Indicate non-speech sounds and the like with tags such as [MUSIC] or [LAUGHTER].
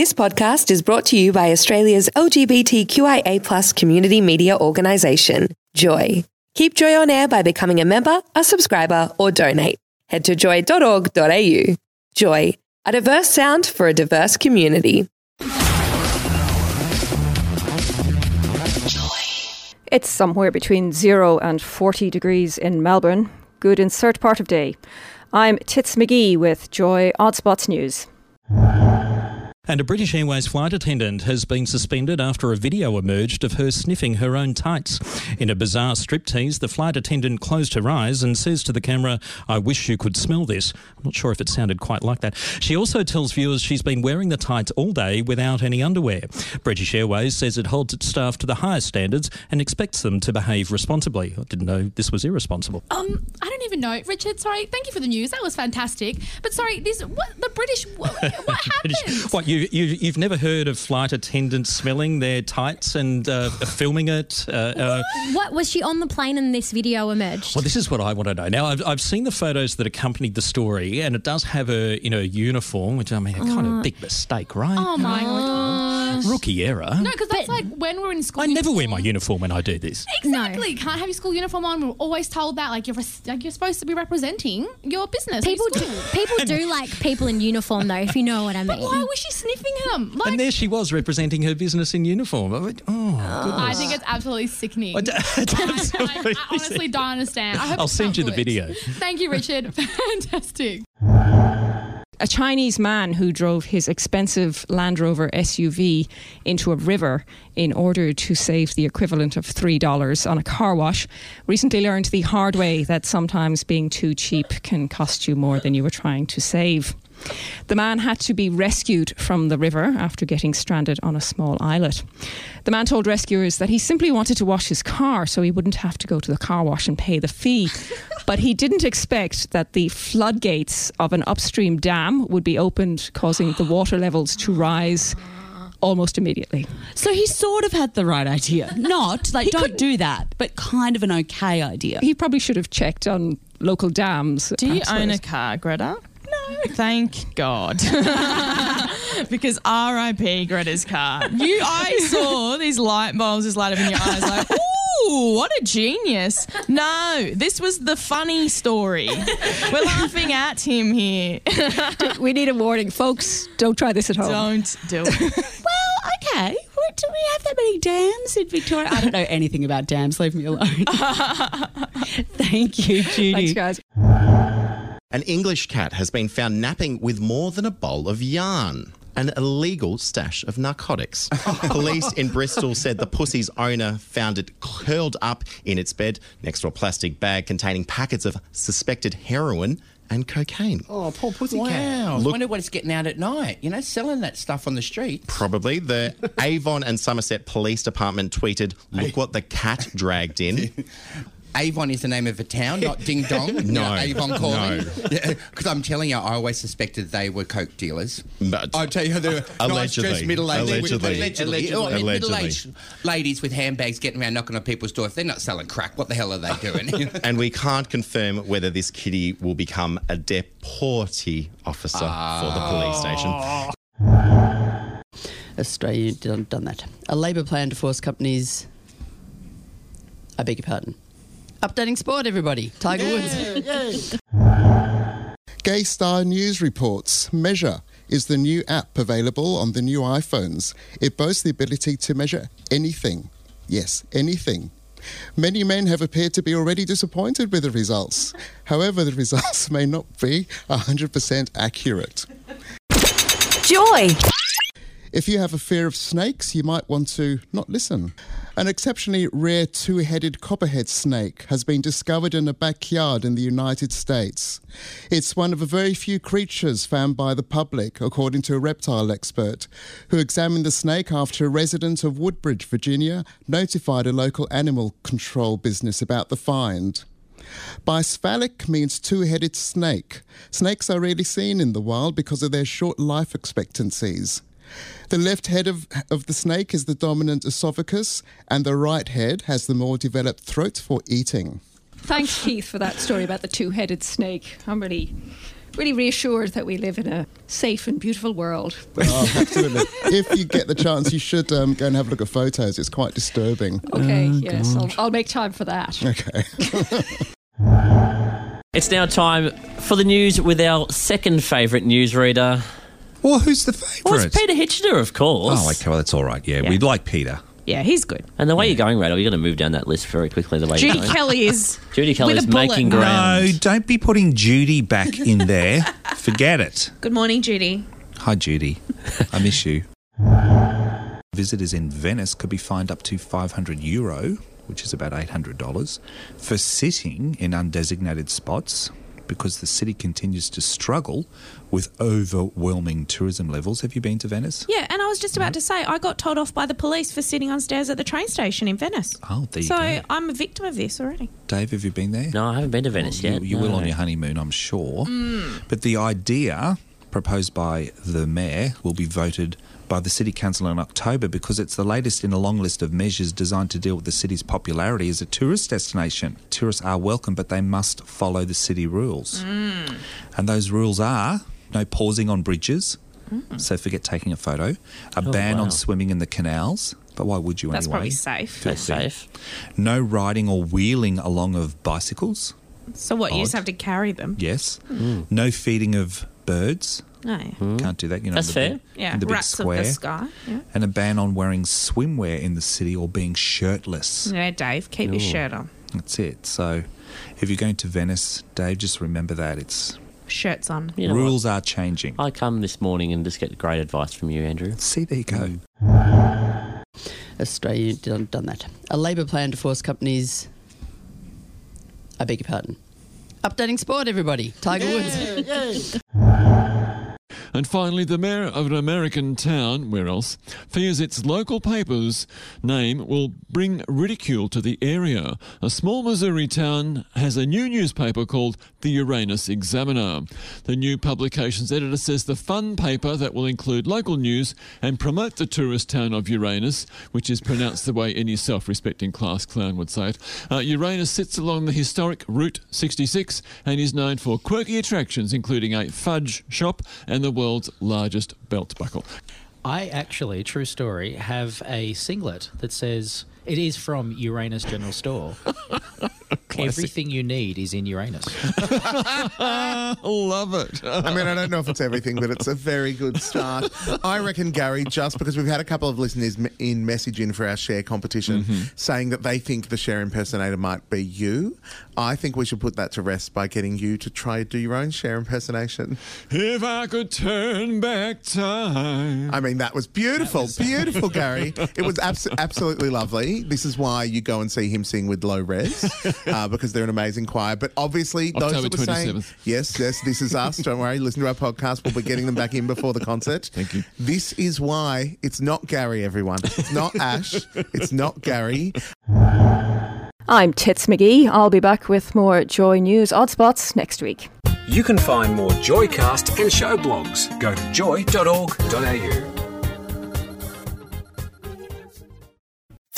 This podcast is brought to you by Australia's LGBTQIA community media organisation, Joy. Keep Joy on air by becoming a member, a subscriber, or donate. Head to joy.org.au. Joy, a diverse sound for a diverse community. It's somewhere between 0 and 40 degrees in Melbourne. Good insert part of day. I'm Tits McGee with Joy Oddspots News. And a British Airways flight attendant has been suspended after a video emerged of her sniffing her own tights. In a bizarre striptease, the flight attendant closed her eyes and says to the camera, I wish you could smell this. I'm not sure if it sounded quite like that. She also tells viewers she's been wearing the tights all day without any underwear. British Airways says it holds its staff to the highest standards and expects them to behave responsibly. I didn't know this was irresponsible. Um, I don't even know, Richard. Sorry, thank you for the news. That was fantastic. But sorry, this what the British what, what [LAUGHS] happened? What you you you've never heard of flight attendants smelling their tights and uh, filming it? Uh, uh, What was she on the plane and this video emerged? well, this is what I want to know. Now, I've, I've seen the photos that accompanied the story, and it does have her in a uniform, which I mean, a kind of big mistake, right? Oh my gosh. Rookie error. No, because that's like when we're in school. I never wear my uniform. uniform when I do this. Exactly. Can't have your school uniform on. We're always told that. Like you're res- like you're supposed to be representing your business. People your do, people do like people in uniform though, if you know what I mean. But why was she sniffing them? Like, And there she was representing her business in uniform. I went, oh, oh. I think it's absolutely sickening. I d- [LAUGHS] it's [LAUGHS] I, absolutely I honestly don't understand. I hope I'll send not you the video. Thank you, Richard. [LAUGHS] Fantastic. A Chinese man who drove his expensive Land Rover SUV into a river in order to save the equivalent of $3 on a car wash recently learned the hard way that sometimes being too cheap can cost you more than you were trying to save. The man had to be rescued from the river after getting stranded on a small islet. The man told rescuers that he simply wanted to wash his car so he wouldn't have to go to the car wash and pay the fee. [LAUGHS] but he didn't expect that the floodgates of an upstream dam would be opened, causing the water levels to rise almost immediately. So he sort of had the right idea. Not like don't do that, but kind of an okay idea. He probably should have checked on local dams. Do you own a car, Greta? No. Thank God. [LAUGHS] because RIP Greta's car. You I saw these light bulbs just light up in your eyes like, ooh, what a genius. No, this was the funny story. We're laughing at him here. [LAUGHS] We need a warning, folks. Don't try this at home. Don't do it. [LAUGHS] Well, okay. What, do we have that many dams in Victoria? I don't know anything about dams. Leave me alone. Thank you, Judy. Thanks, guys. An English cat has been found napping with more than a bowl of yarn. An illegal stash of narcotics. [LAUGHS] Police in Bristol said the pussy's owner found it curled up in its bed next to a plastic bag containing packets of suspected heroin and cocaine. Oh, poor pussycat. Wow. Look- Wonder what it's getting out at night. You know, selling that stuff on the street. Probably. The [LAUGHS] Avon and Somerset Police Department tweeted, Look what the cat dragged in. [LAUGHS] Avon is the name of a town, not [LAUGHS] Ding Dong. You know, No, Avon calling. no. [LAUGHS] Because I'm telling you, I always suspected they were coke dealers. But I tell you, they're Allegedly. nice dressed middle-aged, Allegedly. Oh, allegedly, Oh, I Allegedly. middle-aged ladies with handbags getting around knocking on people's doors. If they're not selling crack. What the hell are they [LAUGHS] doing? and we can't confirm whether this kitty will become a deportee officer for the police station. Ah. Australia done, done that. A Labor plan to force companies. I beg your pardon. Updating sport, everybody. Tiger Woods. Gay Star News reports Measure is the new app available on the new iPhones. It boasts the ability to measure anything. Yes, anything. Many men have appeared to be already disappointed with the results. However, the results may not be 100% accurate. Joy! If you have a fear of snakes, you might want to not listen. An exceptionally rare two headed copperhead snake has been discovered in a backyard in the United States. It's one of a very few creatures found by the public, according to a reptile expert, who examined the snake after a resident of Woodbridge, Virginia, notified a local animal control business about the find. Bicephalic means two headed snake. Snakes are rarely seen in the wild because of their short life expectancies. The left head of, of the snake is the dominant esophagus, and the right head has the more developed throat for eating. Thanks, Keith, for that story about the two headed snake. I'm really really reassured that we live in a safe and beautiful world. Oh, absolutely. [LAUGHS] if you get the chance, you should um, go and have a look at photos. It's quite disturbing. Okay, yes, I'll, I'll make time for that. Okay. [LAUGHS] It's now time for the news with our second favourite newsreader. Well, who's the favourite? Well, it's Peter Hitchener, of course. Oh, okay, well, that's all right. Yeah, Yeah. we like Peter. Yeah, he's good. And the way you're going, Rado, you're going to move down that list very quickly. The way Judy you're going. Kelly [LAUGHS] is. Judy Kelly with is a bullet. making ground. No, don't be putting Judy back in there. [LAUGHS] Forget it. Good morning, Judy. Hi, Judy. I miss you. Visitors in Venice could be fined up to 500 euro, which is about $800, for sitting in undesignated spots because the city continues to struggle with overwhelming tourism levels. Have you been to Venice? Yeah, and I was just about mm-hmm. to say I got told off by the police for sitting on stairs at the train station in Venice. Oh, there you so go. I'm a victim of this already. Dave, have you been there? No, I haven't been to Venice You- yet. You, no. will on your honeymoon, I'm sure. Mm. But the idea proposed by the mayor will be voted by the city council in October because it's the latest in a long list of measures designed to deal with the city's popularity as a tourist destination. Tourists are welcome, but they must follow the city rules. Mm. And those rules are no pausing on bridges. Mm. So forget taking a photo. A Oh, ban wow. on swimming in the canals. But why would you That's anyway? probably safe. That's safe. No riding or wheeling along of bicycles. So what? You just have to carry them. Yes. Hmm. No feeding of birds. No. yeah. Can't do that. You know, That's the fair. Big, Yeah, in the big rats square. of the sky. Yeah. And a ban on wearing swimwear in the city or being shirtless. Yeah, Dave, keep your shirt on. That's it. So, if you're going to Venice, Dave, just remember that it's Shirts on. You know rules are changing. I come this morning and just get great advice from you, Andrew. See, there you go. Australia done, done that. A Labor plan to force companies. I beg your pardon. Updating sport, everybody. Tiger Woods. And finally, the mayor of an American town, where else, fears its local paper's name will bring ridicule to the area. A small Missouri town has a new newspaper called the Uranus Examiner. The new publication's editor says the fun paper that will include local news and promote the tourist town of Uranus, which is pronounced the way any self respecting class clown would say it. Uh, Uranus sits along the historic Route 66 and is known for quirky attractions, including a fudge shop and the world's largest belt buckle. I actually, true story, have a singlet that says it is from Uranus General Store. [LAUGHS] Everything you need is in Uranus. [LAUGHS] Love it. I mean, I don't know if it's everything, but it's a very good start. I reckon, Gary, just because we've had a couple of listeners in message in for our Cher competition mm-hmm. saying that they think the Cher impersonator might be you, I think we should put that to rest by getting you to try do your own Cher impersonation. If I could turn back time. I mean, that was beautiful, beautiful, Gary. It was abs- absolutely lovely. This is why you go and see him sing with Low Res, [LAUGHS] uh, because they're an amazing choir. But obviously, those October that were saying, 27th. yes, yes, this is us. Don't worry, [LAUGHS] listen to our podcast. We'll be getting them back in before the concert. [LAUGHS] Thank you. This is why it's not Gary, everyone. It's not Ash. It's not Gary. I'm Tits McGee. I'll be back with more Joy News Odd Spots next week. You can find more Joycast and show blogs. Go to joy.org.au.